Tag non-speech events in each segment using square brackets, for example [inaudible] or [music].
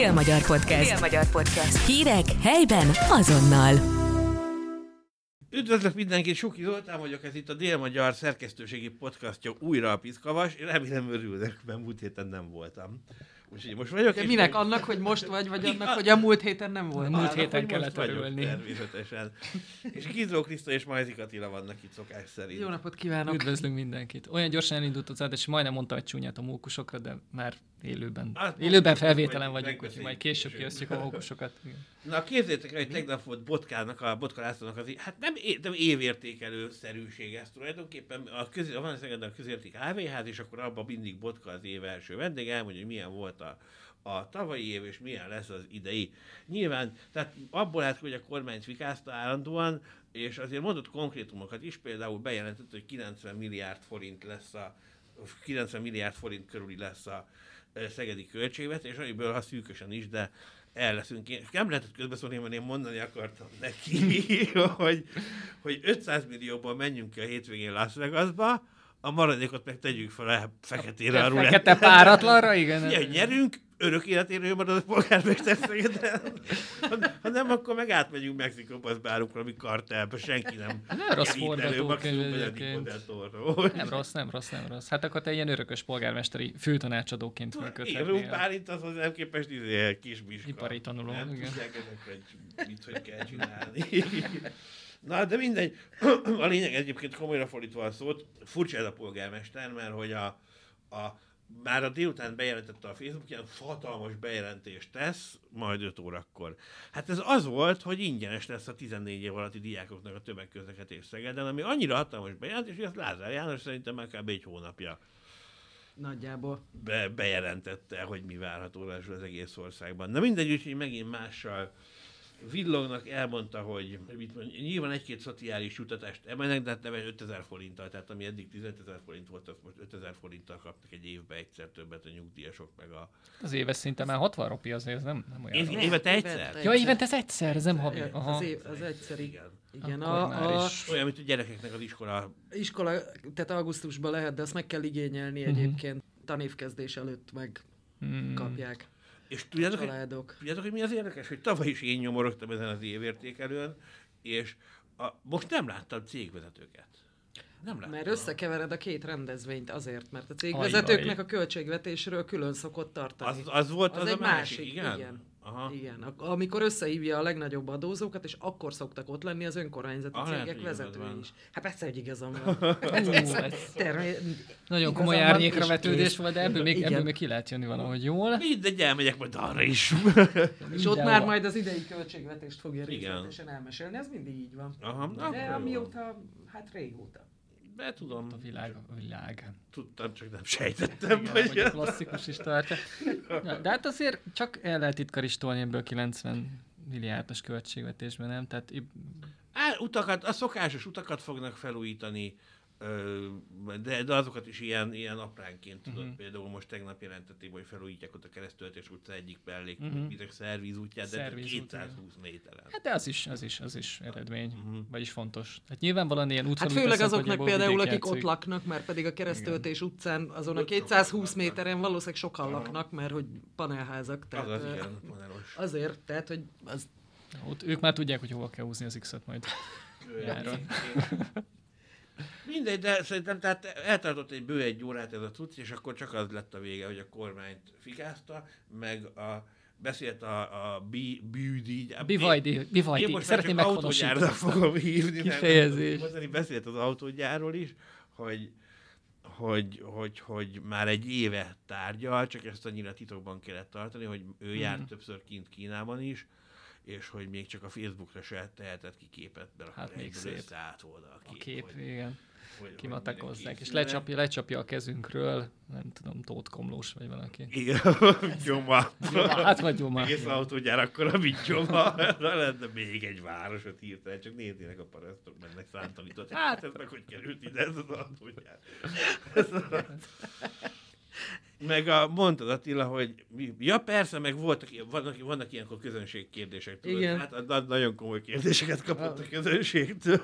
Dél-Magyar Podcast. Dél-Magyar Podcast. Hírek helyben azonnal. Üdvözlök mindenkit, Suki Zoltán vagyok, ez itt a Dél-Magyar szerkesztőségi podcastja újra a Piszkavas. Én remélem örülnek, mert múlt héten nem voltam. Úgyhogy most vagyok. De minek? meg- Annak, hogy most vagy, vagy annak, hogy a múlt héten nem volt? múlt Annak, héten most kellett örülni. Természetesen. És Kizó Kriszta és Majzik Attila vannak itt szokás szerint. Jó napot kívánok! Üdvözlünk mindenkit. Olyan gyorsan elindult az adás, és majdnem mondtam egy csúnyát a mókusokra, de már élőben. Hát, élőben felvételen vagyunk, úgyhogy majd később kiosztjuk a. Igen. Na képzeljétek el, hogy tegnap volt Botkának, a Botka Lászlónak az, hát nem, é- nem évértékelő szerűség ez tulajdonképpen, a közé, van a közérték kávéház, és akkor abban mindig Botka az év első vendég, elmondja, hogy milyen volt a, a tavalyi év, és milyen lesz az idei. Nyilván, tehát abból lehet, hogy a kormány fikázta állandóan, és azért mondott konkrétumokat is, például bejelentett, hogy 90 milliárd forint lesz a 90 milliárd forint körüli lesz a szegedi költségvetés, amiből ha szűkösen is, de el leszünk. Én, nem lehetett közbeszólni, mert én mondani akartam neki, [laughs] hogy, hogy 500 millióból menjünk ki a hétvégén Las Vegasba, a maradékot meg tegyük fel a feketére a rulettán. Fekete páratlanra, igen. Figyelj, nyerünk, örök életérő marad a polgármester Szegeden. Ha, nem, akkor meg átmegyünk Mexikóba, az bárukra, ami kartelbe, senki nem. Nem rossz forgatókönyv. Nem rossz, nem rossz, nem rossz. Hát akkor te ilyen örökös polgármesteri főtanácsadóként Én Rúg működhetnél. Bálint az hozzám képest izé, kis miska. Ipari tanuló, Nem igen. tudják ezek, hogy mit, hogy kell csinálni. Na, de mindegy. A lényeg egyébként komolyra fordítva a szót, furcsa ez a polgármester, mert hogy a, a már a délután bejelentette a Facebookján, hatalmas bejelentést tesz, majd 5 órakor. Hát ez az volt, hogy ingyenes lesz a 14 év alatti diákoknak a tömegközlekedés Szegeden, ami annyira hatalmas bejelentés, hogy ezt Lázár János szerintem már kb. egy hónapja Nagyjából. be, bejelentette, hogy mi várható lesz az egész országban. Na mindegy, úgyhogy megint mással villognak, elmondta, hogy mit mond, nyilván egy-két szociális jutatást emelnek, de hát nem 5000 forinttal, tehát ami eddig 15 ezer forint volt, azt most 5000 forinttal kapnak egy évbe egyszer többet a nyugdíjasok, meg a... Az éves szinten már 60 ropi azért, ez nem, nem olyan. Év, évente egyszer? évente. Ja, évente ez egyszer, ez nem havi. Aha. Az, év, az egyszeri. Igen. Igen, Akkor a, a is. Olyan, mint a gyerekeknek az iskola iskola, tehát augusztusban lehet, de azt meg kell igényelni Mhm. egyébként tanévkezdés előtt meg Hmm. kapják És tudjátok, hogy, családok. tudjátok, hogy mi az érdekes? Hogy tavaly is én nyomorogtam ezen az évértékelőn, és a, most nem láttam cégvezetőket. Nem láttam. Mert összekevered a két rendezvényt azért, mert a cégvezetőknek a költségvetésről külön szokott tartani. Az, az volt az, Az a egy másik, másik, igen? igen. Aha. Igen, amikor összehívja a legnagyobb adózókat, és akkor szoktak ott lenni az önkormányzati Ah, lehet, cégek vezetői van. is. Hát persze, hogy igazam van. [laughs] Ú, ez Termé- nagyon komoly van, árnyékra és vetődés volt, de ebből még, Igen. ebből még ki lehet jönni valahogy jól. Mindegy, elmegyek majd arra is. [laughs] És ott már majd az idei költségvetést fogja Igen. részletesen elmesélni, ez mindig így van. Aha, De amióta, hát régóta. Be tudom, A világ, a világ. tudtam, csak nem sejtettem, Igen, hogy... a klasszikus is tartja. Ja, de hát azért csak el lehet itt karistolni ebből 90 milliárdos költségvetésben, nem? Tehát Á, utakat, a szokásos utakat fognak felújítani, de, de azokat is ilyen, ilyen apránként tudod. Mhm. Például most tegnap jelentették, hogy felújítják ott a Keresztültés utca egyik mellék, Mhm. uh-huh. vizek szervíz útját, de Szervízút, 220 méteren. hát de az is, az is, az is eredmény, Mhm. vagyis fontos. Hát nyilvánvalóan ilyen Hát útfalú főleg azoknak például, akik ott játszik. laknak, mert pedig a keresztöltés utcán azon a Ott sokan 220 laknak. méteren valószínűleg sokan Aha. laknak, mert hogy panelházak. Tehát, Az az igen, panelos. Azért, tehát, hogy az Ott, ők már tudják, hogy hova kell húzni az X-et majd. nyáron. Mindegy, de szerintem tehát eltartott egy bő egy órát ez a cucc, és akkor csak az lett a vége, hogy a kormányt fikázta, meg a, beszélt a, a bi, bűdi... Bivajdi, Én bivajdi. most már Szeretném csak autógyárra meghonosítani. fogom hívni. Kifejezés. tudom Mondani, beszélt az autógyárról is, hogy, hogy, hogy, hogy már egy éve tárgyal, csak ezt annyira titokban kellett tartani, hogy ő Mhm. járt többször kint Kínában is, és hogy még csak a Facebookra se tehetett ki képet, mert Hát még szép. összeállt volna a A kép. kép, hogy, igen. hogy, Kimatakozzák, hogy és lecsapja, lecsapja a kezünkről, nem tudom, Tóth Komlós vagy valaki. Igen, [laughs] gyoma. Hát vagy Gyoma. Egész autógyár akkor, mint gyoma. [laughs] Na lenne még egy városot hirtelen, csak néznének a parasztok, mennek számtanított. Hát ez meg hogy került ide ez az autógyár. Ez a- meg a, mondtad Attila, hogy ja persze, meg voltak, vannak, vannak ilyenkor közönségkérdések. Tudod? Igen. Hát a, nagyon komoly kérdéseket kapott a közönségtől.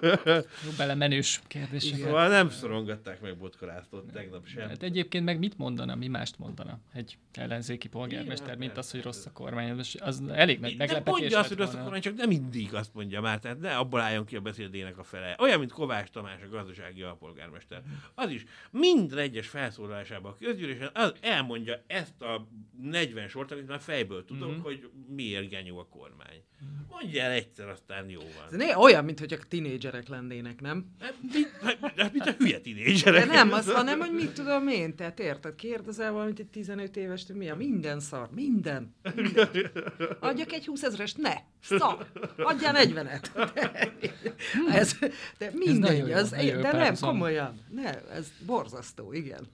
Jó, belemenős kérdéseket. Szóval nem szorongatták meg Botka Lászlót tegnap sem. Hát egyébként meg mit mondana, mi mást mondana egy ellenzéki polgármester, Igen, mint az, hogy rossz a kormány. Az- Az elég nagy De meglepetés mondja azt, hogy rossz a kormány, csak nem mindig azt mondja már, tehát ne abból álljon ki a beszédének a fele. Olyan, mint Kovács Tamás, a gazdasági alpolgármester. Az is minden egyes felszólalásában a közgyűlésen az elmondja ezt a 40 sort, amit már fejből tudok, Mhm. hogy miért genyó a kormány. Mondja el egyszer, aztán jó Ez van. né- olyan, mintha tinédzserek lennének, nem? Hát, Mint, hát, mint a hülye tinédzserek. De nem, az, hanem, hogy mit tudom én, tehát érted, kérdezel valamit egy 15 éves, hogy mi a minden szar, minden. minden. Adjak egy 20 ezerest, ne, szar, adjál 40-et. [laughs] ez, de mindegy, nagyon jó, az, jó de nem, komolyan, ne, ez borzasztó, igen.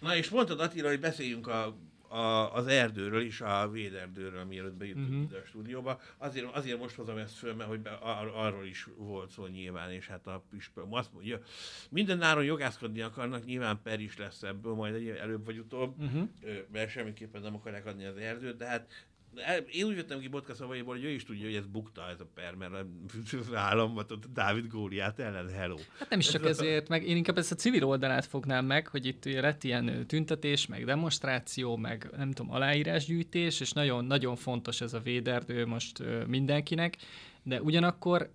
Na és mondtad Attila, hogy beszéljünk a, a, az erdőről is, a véderdőről, mielőtt Mhm. uh-huh. ide a stúdióba. Azért, azért most hozom ezt föl, mert hogy be, ar, arról is volt szó nyilván, és hát a püspök azt mondja, minden áron jogászkodni akarnak, nyilván per is lesz ebből majd előbb vagy utóbb, ö, mert semmiképpen nem akarják adni az erdőt, de hát én úgy vettem ki Botka szavaiból, hogy ő is tudja, hogy ez bukta ez a per, mert az államot ott Dávid Góliát ellen, hello. Hát nem is csak ezért, meg én inkább ezt a civil oldalát fognám meg, hogy itt lett ilyen tüntetés, meg demonstráció, meg nem tudom, aláírásgyűjtés, és nagyon, nagyon fontos ez a véderdő most mindenkinek, de ugyanakkor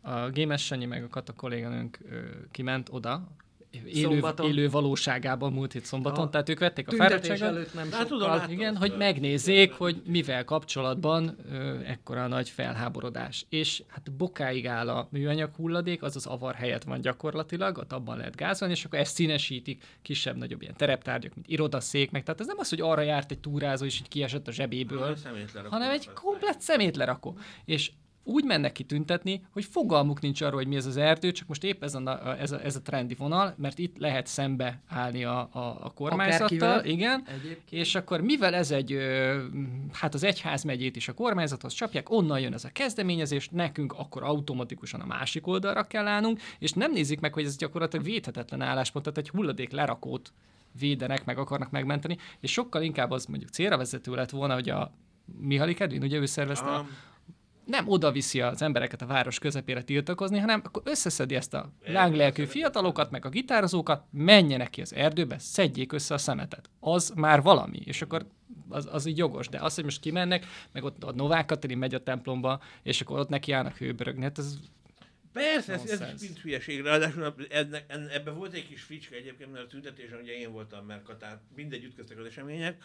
a Gémes Sanyi meg a Kata kolléganőnk kiment oda, élő, Szombaton. élő valóságában múlt hét szombaton, A tehát ők vették a fáradtságot, előtt nem Hát tudom, hát- igen, hogy a- megnézzék, hogy mivel kapcsolatban ö, ekkora nagy felháborodás. És hát bokáig áll a műanyag hulladék, az az avar helyett van gyakorlatilag, ott abban lehet gázolni, és akkor ezt színesítik kisebb-nagyobb ilyen tereptárgyak, mint irodaszék, meg tehát ez nem az, hogy arra járt egy túrázó, és így kiesett a zsebéből, hanem egy komplet szemétlerakó. És úgy mennek ki tüntetni, hogy fogalmuk nincs arról, hogy mi ez az erdő, csak most épp ez a, ez a, ez a trendi vonal, mert itt lehet szembe állni a, a, a kormányzattal, Akárkivel. igen, Egyébként. és akkor mivel ez egy, hát az egyház megyét is a kormányzathoz csapják, onnan jön ez a kezdeményezés, nekünk akkor automatikusan a másik oldalra kell állnunk, és nem nézik meg, hogy ez gyakorlatilag védhetetlen álláspont, tehát egy hulladék lerakót védenek, meg akarnak megmenteni, és sokkal inkább az mondjuk célra vezető lett volna, hogy a Mihály Kedvin, ugye ő szervezte, a, Aha. Nem oda viszi az embereket a város közepére tiltakozni, hanem akkor összeszedi ezt a lánglelkű fiatalokat, meg a gitározókat, menjenek ki az erdőbe, szedjék össze a szemetet. Az már valami, és akkor az, az így jogos, de az, hogy most kimennek, meg ott a Novák Katalin megy a templomba, és akkor ott neki állnak hőbörögni, hát ez Persze, ez, ez is mind hülyeség. Ráadásul ennek, en- ebben volt egy kis fricska egyébként, mert a tüntetésen ugye én voltam, mert Katár mindegy ütköztek az események,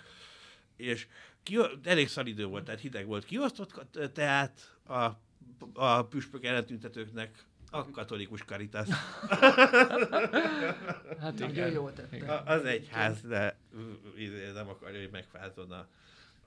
és ki, elég szalidő volt, tehát hideg volt. Kiosztott tehát a, a püspök ellentüntetőknek a katolikus karitas. hát Nagyon igen. jól tette. Az egyház, de izé, nem akarja, hogy megfázzon a...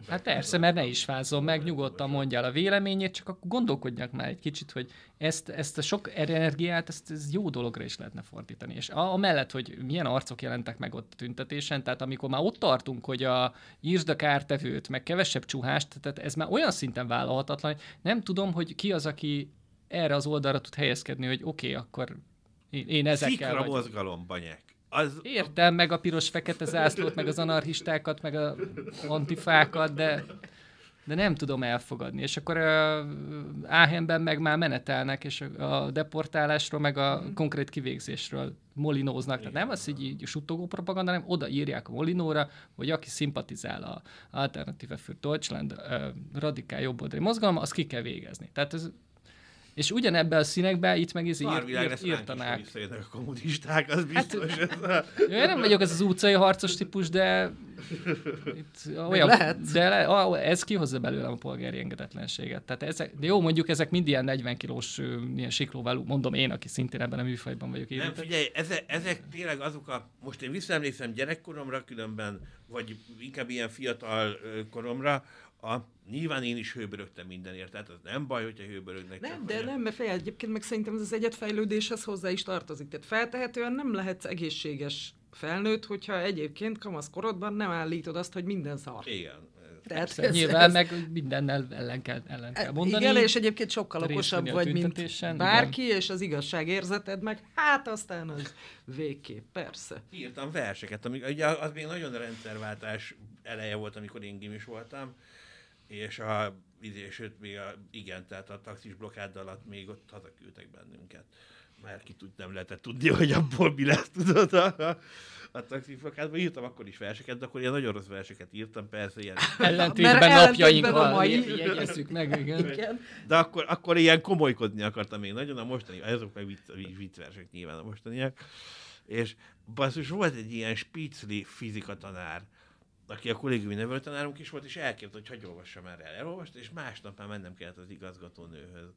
Hát persze, mert ne is fázzon meg, nyugodtan mondja el a véleményét, csak akkor gondolkodjak már egy kicsit, hogy ezt, ezt a sok energiát, ezt, ezt jó dologra is lehetne fordítani. És a- amellett, hogy milyen arcok jelentek meg ott a tüntetésen, tehát amikor már ott tartunk, hogy a írd a kártevőt, meg kevesebb csuhást, tehát ez már olyan szinten vállalhatatlan, hogy nem tudom, hogy ki az, aki erre az oldalra tud helyezkedni, hogy oké, okay, akkor én, én ezekkel Szikra vagyok. mozgalom, banyek. Az, Értem, meg a piros-fekete zászlót, meg az anarchistákat, meg a antifákat, de, de nem tudom elfogadni. És akkor uh, Áhenben meg már menetelnek, és a, a deportálásról, meg a konkrét kivégzésről molinóznak. Tehát nem az, hogy így suttogó propaganda, hanem odaírják a molinóra, hogy aki szimpatizál a Alternative für Deutschland uh, radikál jobboldali mozgalom, azt ki kell végezni. Tehát ez és ugyanebben a színekben itt meg izé írt, írt, írtanák. a kommunisták, az Hát- biztos. ez a... Én nem vagyok ez az utcai harcos típus, de itt [laughs] olyan, lehet. de le, ez kihozza belőlem a polgári engedetlenséget. Tehát ezek, de jó, mondjuk ezek mind ilyen 40 kilós ilyen siklóválú, mondom én, aki szintén ebben a műfajban vagyok Nem, érintett. figyelj, ezek, ezek tényleg azok a, most én visszaemlékszem gyerekkoromra különben, vagy inkább ilyen fiatal koromra, a, nyilván én is hőbörögtem mindenért, tehát az nem baj, hogyha hőbörögnek. Nem, de nem, mert fel, egyébként meg szerintem ez az egyetfejlődéshez hozzá is tartozik. Tehát feltehetően nem lehetsz egészséges felnőtt, hogyha egyébként kamasz korodban nem állítod azt, hogy minden szar. Igen. ez- Tehát ez, nyilván meg mindennel ellen kell, ellen kell mondani. Igen, és egyébként sokkal okosabb vagy, mint bárki, és az igazságérzeted meg, hát aztán az végképp, persze. írtam verseket, amik, ugye az még nagyon rendszerváltás eleje volt, amikor én gimis voltam, és a izé, sőt, még a, igen, tehát a taxis blokkád alatt még ott hazaküldtek bennünket. Már ki tud, nem lehetett tudni, hogy abból mi lesz, tudod, a, a taxis blokkádban. Írtam akkor is verseket, de akkor ilyen nagyon rossz verseket írtam, persze ilyen. [laughs] Ellentétben napjainkkal a mai. jegyezzük meg, igen. Igen. De akkor, akkor ilyen komolykodni akartam még nagyon, a mostani, azok meg vicc, vicc versek nyilván a mostaniak. És basszus, volt egy ilyen spicli fizika tanár, aki a kollégiumi nevelőtanárunk is volt, és elkérte, hogy hagyj olvassam már el. Elolvasta, és másnap már mennem kellett az igazgatónőhöz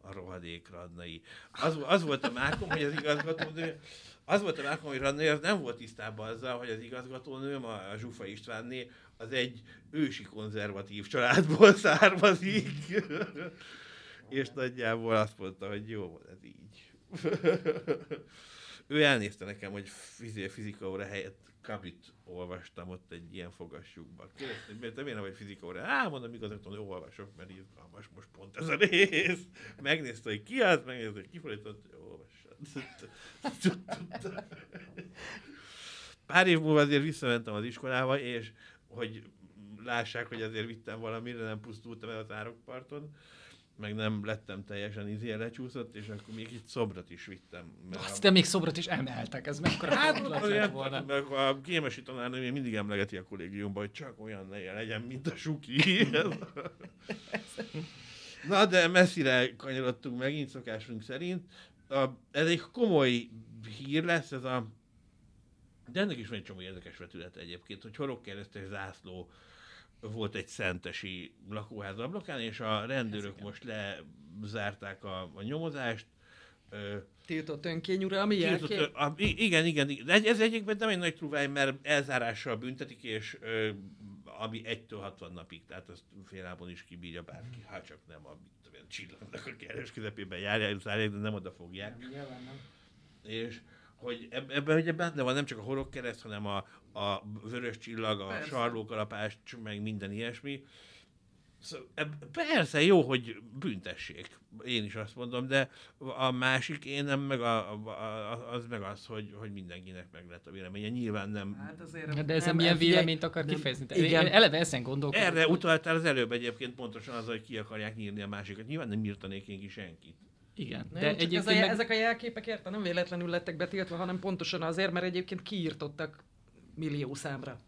a rohadék radnai. Az, az volt a mákom, hogy az igazgatónő, az volt a mákom, hogy radnai az nem volt tisztában azzal, hogy az igazgatónőm, a, a Zsufa Istvánné, az egy ősi konzervatív családból [laughs] származik. és nagyjából azt mondta, hogy jó, ez így. Ő elnézte nekem, hogy fizi- fizika óra helyett Kabit olvastam ott egy ilyen fogassukban. Kérdezte, hogy miért- te miért nem vagy fizika óra? Á, mondom, igazat mondom, olvasok, mert izgalmas most pont ez a rész. Megnézte, hogy ki az, megnézte, hogy kifordított, olvassad. Pár év múlva azért visszamentem az iskolába, és hogy lássák, hogy azért vittem valamire, nem pusztultam el az árokparton, meg nem lettem teljesen izé lecsúszott, és akkor még egy szobrot is vittem. mert a- Azt, de még szobrot is emeltek, ez mekkora Hát, lett olyan, volna. meg a kémesi tanárnő mindig emlegeti a kollégiumban, hogy csak olyan ne legyen, mint a suki. [laughs] Na, de messzire kanyarodtunk megint szokásunk szerint. A, ez egy komoly hír lesz, ez a de ennek is van egy csomó érdekes vetület egyébként, hogy horogkeresztes zászló volt egy szentesi lakóház ablakán, és a rendőrök most lezárták a, a nyomozást, ö, Tiltott önkényuralmi Tiltott, ö, a, igen, igen, igen. Egy- ez egyébként nem egy nagy truváj, mert elzárással büntetik, és ö, ami 1-től 60 napig, tehát azt félában is kibírja bárki, hát csak nem a csillagnak a keres közepében járják, zárják, de nem oda fogják. És hogy eb- ebben ugye benne van nem csak a horogkereszt, hanem a, a vörös csillag, a Persze. sarlókalapás, meg minden ilyesmi. Szóval, persze jó, hogy büntessék, én is azt mondom, de a másik én nem, meg a, a, az meg az, hogy, hogy mindenkinek meg lett a véleménye. Nyilván nem. Hát azért De ezen nem, milyen véleményt akar nem- kifejezni? Igen. Én eleve ezen gondolkodom. Erre utaltál az előbb egyébként pontosan az, hogy ki akarják nyírni a másikat. Nyilván nem írtanék én ki senkit. Igen, Nem, de csak ez egyébként a, meg... ezek a jelképek érte nem véletlenül lettek betiltva, hanem pontosan azért, mert egyébként kiírtottak millió számra.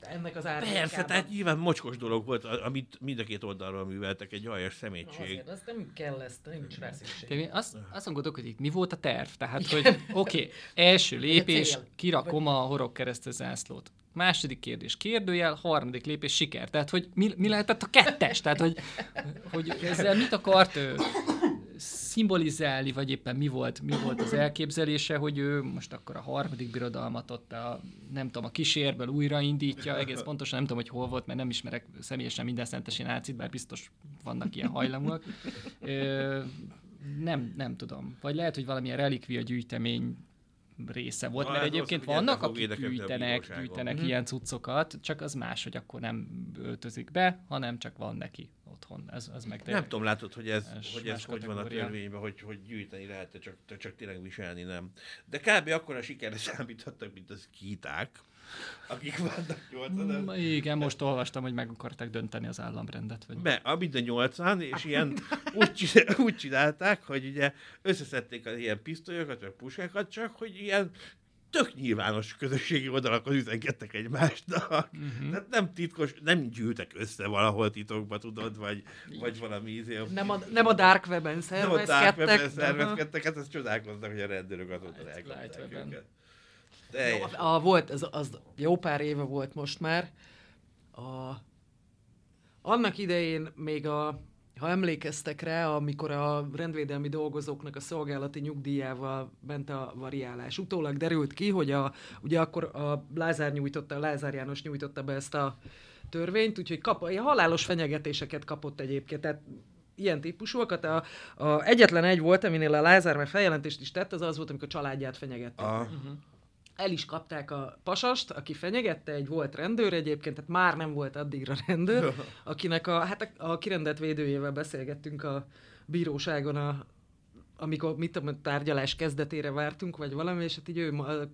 Ennek az árnyékában. Persze, tehát nyilván mocskos dolog volt, a- amit mind a két oldalról műveltek, egy aljas Na, szemétség. Azért, ez nem kell ezt, nincs rá szükség. Én azt, azon gondolkodik, mi volt a terv? Tehát, hogy oké, okay, első lépés, cél. kirakom a horogkeresztes zászlót. Második kérdés, kérdőjel, harmadik lépés, siker. Tehát, hogy mi, mi lehetett a kettes? Tehát, hogy, hogy ezzel mit akart ő szimbolizálni, vagy éppen mi volt, mi volt az elképzelése, hogy ő most akkor a harmadik birodalmat ott a, nem tudom, a kísérből újraindítja, egész pontosan nem tudom, hogy hol volt, mert nem ismerek személyesen minden szentesi nácit, bár biztos vannak ilyen hajlamúak. Ö, nem, nem tudom. Vagy lehet, hogy valamilyen relikvia gyűjtemény része volt, Na, mert hát egyébként vannak, akik gyűjtenek, gyűjtenek Mhm. ilyen cuccokat, csak az más, hogy akkor nem öltözik be, hanem csak van neki otthon. Ez, ez meg Nem tudom, látod, hogy ez, Ez hogy, ez más hogy van a törvényben, hogy, hogy gyűjteni lehet, csak, csak tényleg viselni nem. De kb. akkor a sikerre [laughs] számíthattak, mint az kíták, akik vannak nyolcan. Mm, Igen, most olvastam, hogy meg akarták dönteni az államrendet. Vagy... Be, a mind a nyolcan, és ilyen úgy, úgy csinálták, hogy ugye összeszedték az ilyen pisztolyokat, meg puskákat, csak hogy ilyen tök nyilvános közösségi oldalakon üzengettek egymásnak. Uh-huh. Tehát nem titkos, nem gyűltek össze valahol titokba, tudod, vagy, vagy valami izé. Nem a, nem a Dark Web-en nem a szervezkedtek. Dark Web-en szervezkedtek, hát ezt csodálkoznak, hogy a rendőrök azóta elkapták őket. Teljes. A, a, volt, ez, az jó pár éve volt most már. A, annak idején még a, ha emlékeztek rá, amikor a rendvédelmi dolgozóknak a szolgálati nyugdíjával ment a variálás. Utólag derült ki, hogy a, ugye akkor a Lázár nyújtotta, a Lázár János nyújtotta be ezt a törvényt, úgyhogy kap, ilyen halálos fenyegetéseket kapott egyébként. Tehát ilyen típusúakat. A, a, egyetlen egy volt, aminél a Lázár már feljelentést is tett, az az volt, amikor családját fenyegették. A, Uh-huh. El is kapták a pasast, aki fenyegette, egy volt rendőr egyébként, tehát már nem volt addigra rendőr, [laughs] akinek a, hát a, a kirendelt védőjével beszélgettünk a bíróságon a, amikor mit tudom, a tárgyalás kezdetére vártunk, vagy valami, és hát így ő, a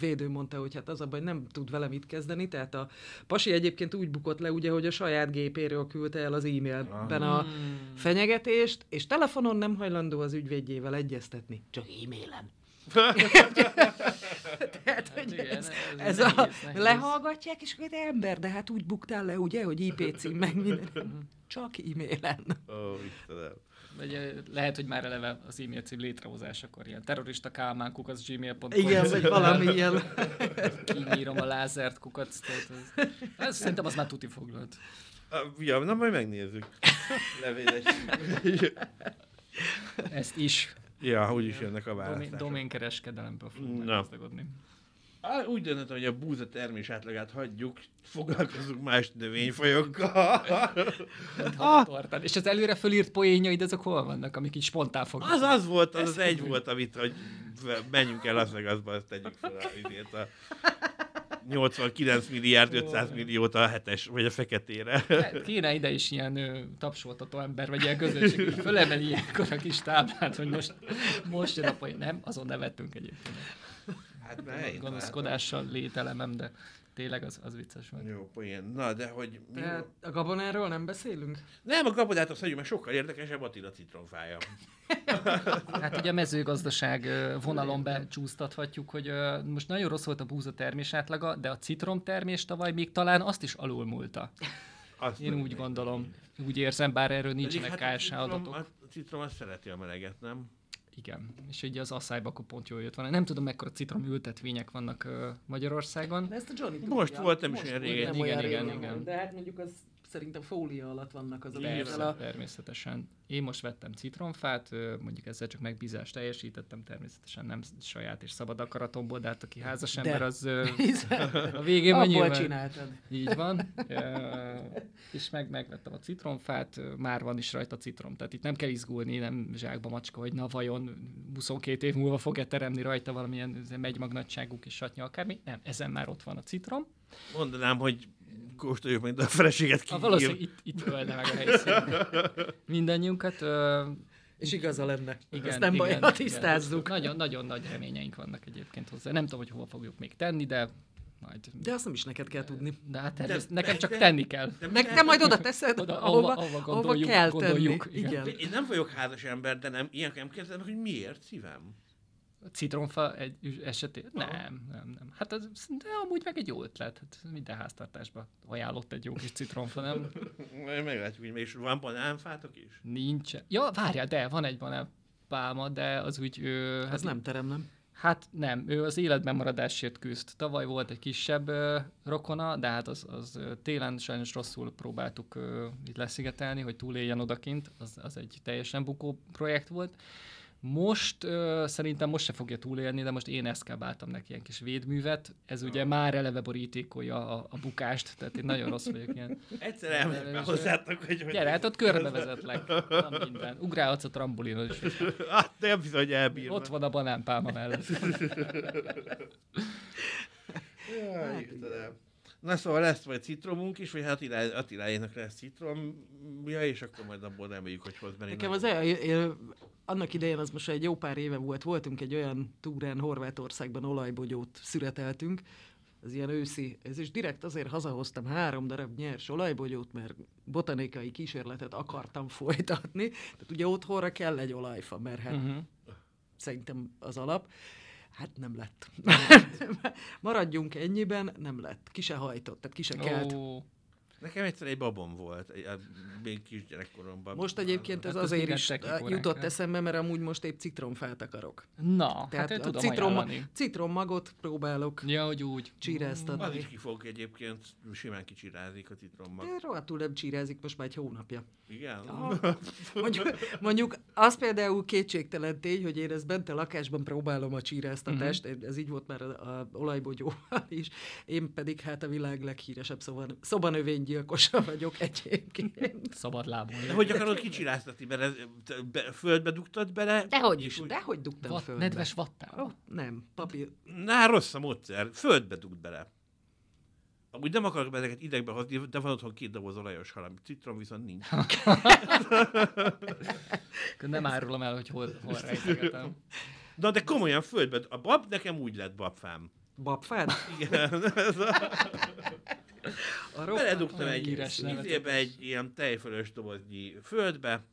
védő mondta, hogy hát az a baj, nem tud vele mit kezdeni, tehát a pasi egyébként úgy bukott le, ugye, hogy a saját gépéről küldte el az e-mailben a fenyegetést, és telefonon nem hajlandó az ügyvédjével egyeztetni, csak e-mailen. [laughs] Tehát, hogy igen, ez, ez ez a, nehéz, nehéz. lehallgatják, és akkor de ember, de hát úgy buktál le, ugye, hogy IP cím, meg minden. Csak e-mailen. Ó, Istenem. Ö, lehet, hogy már eleve az e-mail cím létrehozásakor ilyen terrorista kálmán kukac gmail.com. Igen, vagy valami ilyen. Kinyírom a lázert kukac. Ez, ez, szerintem az már tuti foglalt. Ja, na majd megnézzük. Levédes. Ezt is. Ja, úgyis jönnek a Domén, választások. doménkereskedelemből fogunk Na. meggazdagodni. Á, úgy döntöttem, hogy a búza termés átlagát hagyjuk, foglalkozunk más növényfajokkal. Ah! Tartani. És az előre fölírt poénjaid, azok hol vannak, amik így spontán fognak? Az az volt, az az egy volt, amit, hogy menjünk el Las Vegasba, azt tegyük fel a, a 89 milliárd 500 milliót a hetes, vagy a feketére. Hát Kéne ide is ilyen ö, tapsoltató ember, vagy ilyen közönség, hogy fölemeli ilyenkor a kis táblát, hogy most, most jön a poén. Nem, azon nevettünk egyébként. Hát mert Gonoszkodással lételemem, de tényleg az, az vicces volt. Jó, poén. Na, de hogy... Mi... Tehát a gabonáról nem beszélünk? Nem, a gabonát azt hagyjuk, mert sokkal érdekesebb Attila citromfája. [laughs] Hát ugye a mezőgazdaság vonalon becsúsztathatjuk, hogy most nagyon rossz volt a búza termés átlaga, de a citrom termés tavaly még talán azt is alulmúlta. Azt Én úgy gondolom. Úgy érzem, bár erről nincsenek hát KSH adatok. A citrom azt szereti a meleget, nem? Igen. És ugye az asszályba akkor pont jól jött volna. Nem tudom, mekkora citrom ültetvények vannak ö, Magyarországon. De ezt a Johnny Most tudja. volt, nem is olyan régen. Igen, igen, igen. De hát mondjuk az szerintem fólia alatt vannak az a Persze, a... természetesen. Én most vettem citromfát, mondjuk ezzel csak megbízást teljesítettem, természetesen nem saját és szabad akaratomból, de hát aki házas De. ember, az [laughs] Hiszen a végén abból nyilván- csináltad. Így van. És meg, megvettem a citromfát, már van is rajta citrom. Tehát itt nem kell izgulni, nem zsákba macska, hogy na vajon 22 év múlva fog-e teremni rajta valamilyen megymagnagyságú kis satnya akármi. Nem, ezen már ott van a citrom. Mondanám, hogy kóstoljuk de a feleséget A ki. valószínűleg itt, itt ölne meg a helyszín. Mindannyiunkat. Ö, És igaza lenne. igen, Ezt nem baj, igen, ha igen. tisztázzuk. Nagyon, nagyon nagy reményeink vannak egyébként hozzá. Nem tudom, hogy hova fogjuk még tenni, de majd. De azt nem is neked kell tudni. De hát De- nekem csak de- tenni kell. Meg te majd oda teszed, Oda, ahova, ahova- ahova ahova gondoljuk- kell gondoljuk, tenni. igen. Igen. Én nem vagyok házas ember, de nem, ilyen nem kérdezem, hogy miért szívem. A citromfa egy esetén? Nem, nem, nem. Hát az, de amúgy meg egy jó ötlet. Hát minden háztartásban ajánlott egy jó kis citromfa, nem? [laughs] Meglátjuk, hogy és van banánfátok is? Nincs. Ja, várjál, de van egy banán pálma, de az úgy... Ö, Ez nem terem, nem? Hát nem, ő az életben maradásért küzd. Tavaly volt egy kisebb ö, rokona, de hát az, az télen sajnos rosszul próbáltuk ö, itt leszigetelni, hogy túléljen odakint. Az, az egy teljesen bukó projekt volt. Most ö, szerintem most se fogja túlélni, de most én eszkábáltam neki ilyen kis védművet. Ez ugye már eleve borítékolja a, a bukást, tehát én nagyon rossz vagyok ilyen. Egyszer elmegyek be hozzátok, hogy... Gyere, hát ott körbe vezetlek. Nem minden. Ugrálhatsz a trambulinon is. Hát nem bizony, hogy elbírna. Ott van a banánpálma mellett. Jaj, Istenem. Na szóval lesz majd citromunk is, vagy hát Attila- Attiláénak lesz citromja, és akkor majd abból reméljük, hogy hoz, mert én Nekem az el, én, annak idején, az most egy jó pár éve volt, voltunk egy olyan túrán Horvátországban olajbogyót szüreteltünk, az ilyen őszi, ez is direkt azért hazahoztam három darab nyers olajbogyót, mert botanikai kísérletet akartam folytatni. Tehát ugye otthonra kell egy olajfa, mert hát Uh-huh. szerintem az alap. Hát nem lett. [laughs] Maradjunk ennyiben, nem lett. Ki se hajtott, tehát ki se kelt. Ó, Nekem egyszer egy babom volt, még kisgyerekkoromban. Most egyébként ez Hát az azért is technikóránk jutott eszembe, mert amúgy most épp citromfát akarok. Na, Tehát hát én a tudom citrom, citrommagot próbálok Ja, hogy úgy. csíráztatni. Az is ki fog egyébként, simán kicsirázik a citrommag. De rohadtul nem csírázik most már egy hónapja. Igen? Aha. Mondjuk, mondjuk az például kétségtelen tény, hogy én ezt bent a lakásban próbálom a csíráztatást, Mhm. uh-huh. ez így volt már a, a olajbogyóval is, én pedig hát a világ leghíresebb szoban, szobanövény öngyilkosa vagyok egyébként. Szabadlábon. De hogy akarod kicsiláztatni bele? Te be- Földbe dugtad bele? Dehogy is, úgy- dehogy dugtam Vat, földbe. nedves vattál. Ó, nem, papír. Na, rossz a módszer. Földbe dugd bele. Amúgy nem akarok ezeket idegbe hozni, de van otthon két doboz olajos halom. Citrom viszont nincs. [laughs] Nem árulom el, hogy hol, hol rejtegetem. Na, de komolyan földbe. A bab nekem úgy lett babfám. Babfád? Igen. [laughs] A Beledugtam egy, nevet. izébe, egy ilyen tejfölös doboznyi földbe,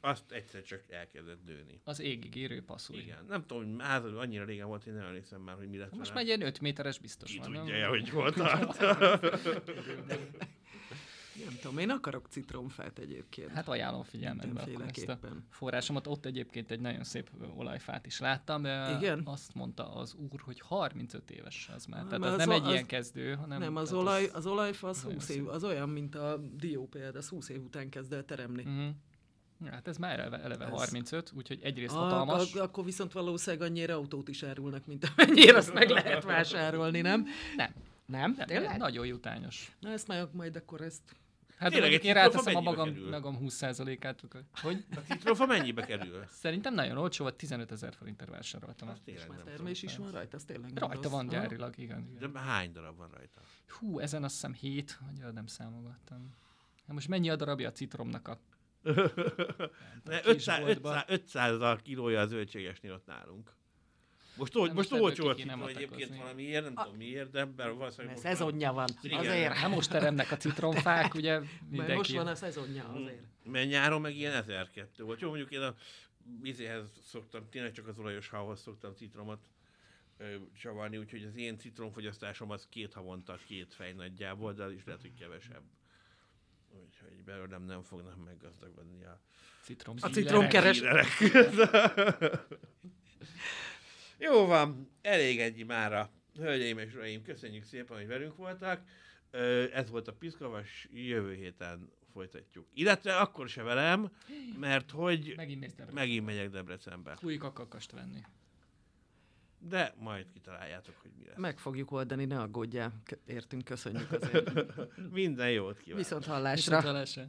azt egyszer csak elkezdett nőni. Az égig érő passzúj. Igen. Nem tudom, hogy házad annyira régen volt, én nem emlékszem már, hogy mi lett Most már egy ilyen 5 méteres biztos Ki van, nem? tudja, hogy volt. [laughs] Nem tudom, én akarok citromfát egyébként. Hát ajánlom figyelmetbe akkor ezt a forrásomat. Ott egyébként egy nagyon szép olajfát is láttam. Igen? Azt mondta az úr, hogy 35 éves az már. Tehát az, az nem egy az- ilyen kezdő, hanem... nem, az, olaj, az olajfa az nagyon 20 szép. év, az olyan, mint a dió például, az 20 év után kezd el teremni. Mhm. Hát ez már eleve, eleve Ez- 35, úgyhogy egyrészt A, hatalmas. a, akkor viszont valószínűleg annyira autót is árulnak, mint amennyire azt meg lehet vásárolni, nem? Nem, Nem? nem, Tényleg? nagyon jutányos. Na ezt majd, majd akkor ezt... Hát Tényleg, én ráteszem a magam, kerül? magam 20%-át. Hogy? A citrofa mennyibe kerül? Szerintem nagyon olcsó, volt 15 ezer forintért vásároltam. Az azt. tényleg Már termés is van rajta, az tényleg Rajta rossz. van gyárilag, igen. igen. De hány darab van rajta? Hú, ezen azt hiszem 7, hogy nem számogattam. Hát most mennyi a darabja a citromnak a... [laughs] Ne, kis 500, boltba. 500, 500 a kilója az zöldségesnél ott nálunk. Most, Nem, most olcsó a citrom egyébként valamiért, nem tudom miért, de ebben valószínűleg Mert most szezonja van, Igen. azért. Nem most teremnek a citromfák, ugye Mert most van a szezonja, azért. Mert nyáron meg ilyen 1002 volt. Jó, mondjuk én a vizéhez szoktam, tényleg csak az olajos halhoz szoktam citromot csavarni, úgyhogy az én citromfogyasztásom az két havonta, két fej nagyjából, de az is lehet, hogy kevesebb. Úgyhogy belőlem nem fognak meggazdagodni a Citrom A citromkeres-. Jó van, elég ennyi mára. Hölgyeim és uraim, köszönjük szépen, hogy velünk voltak. Ez volt a Piszkavas, jövő héten folytatjuk. Illetve akkor se velem, mert hogy Megint megint megyek Debrecenbe. Új kakakast venni. De majd kitaláljátok, hogy mi lesz. Meg fogjuk oldani, ne aggódjál. Értünk, köszönjük azért. [laughs] Minden jót kívánok. Viszont hallásra. Viszont hallásra.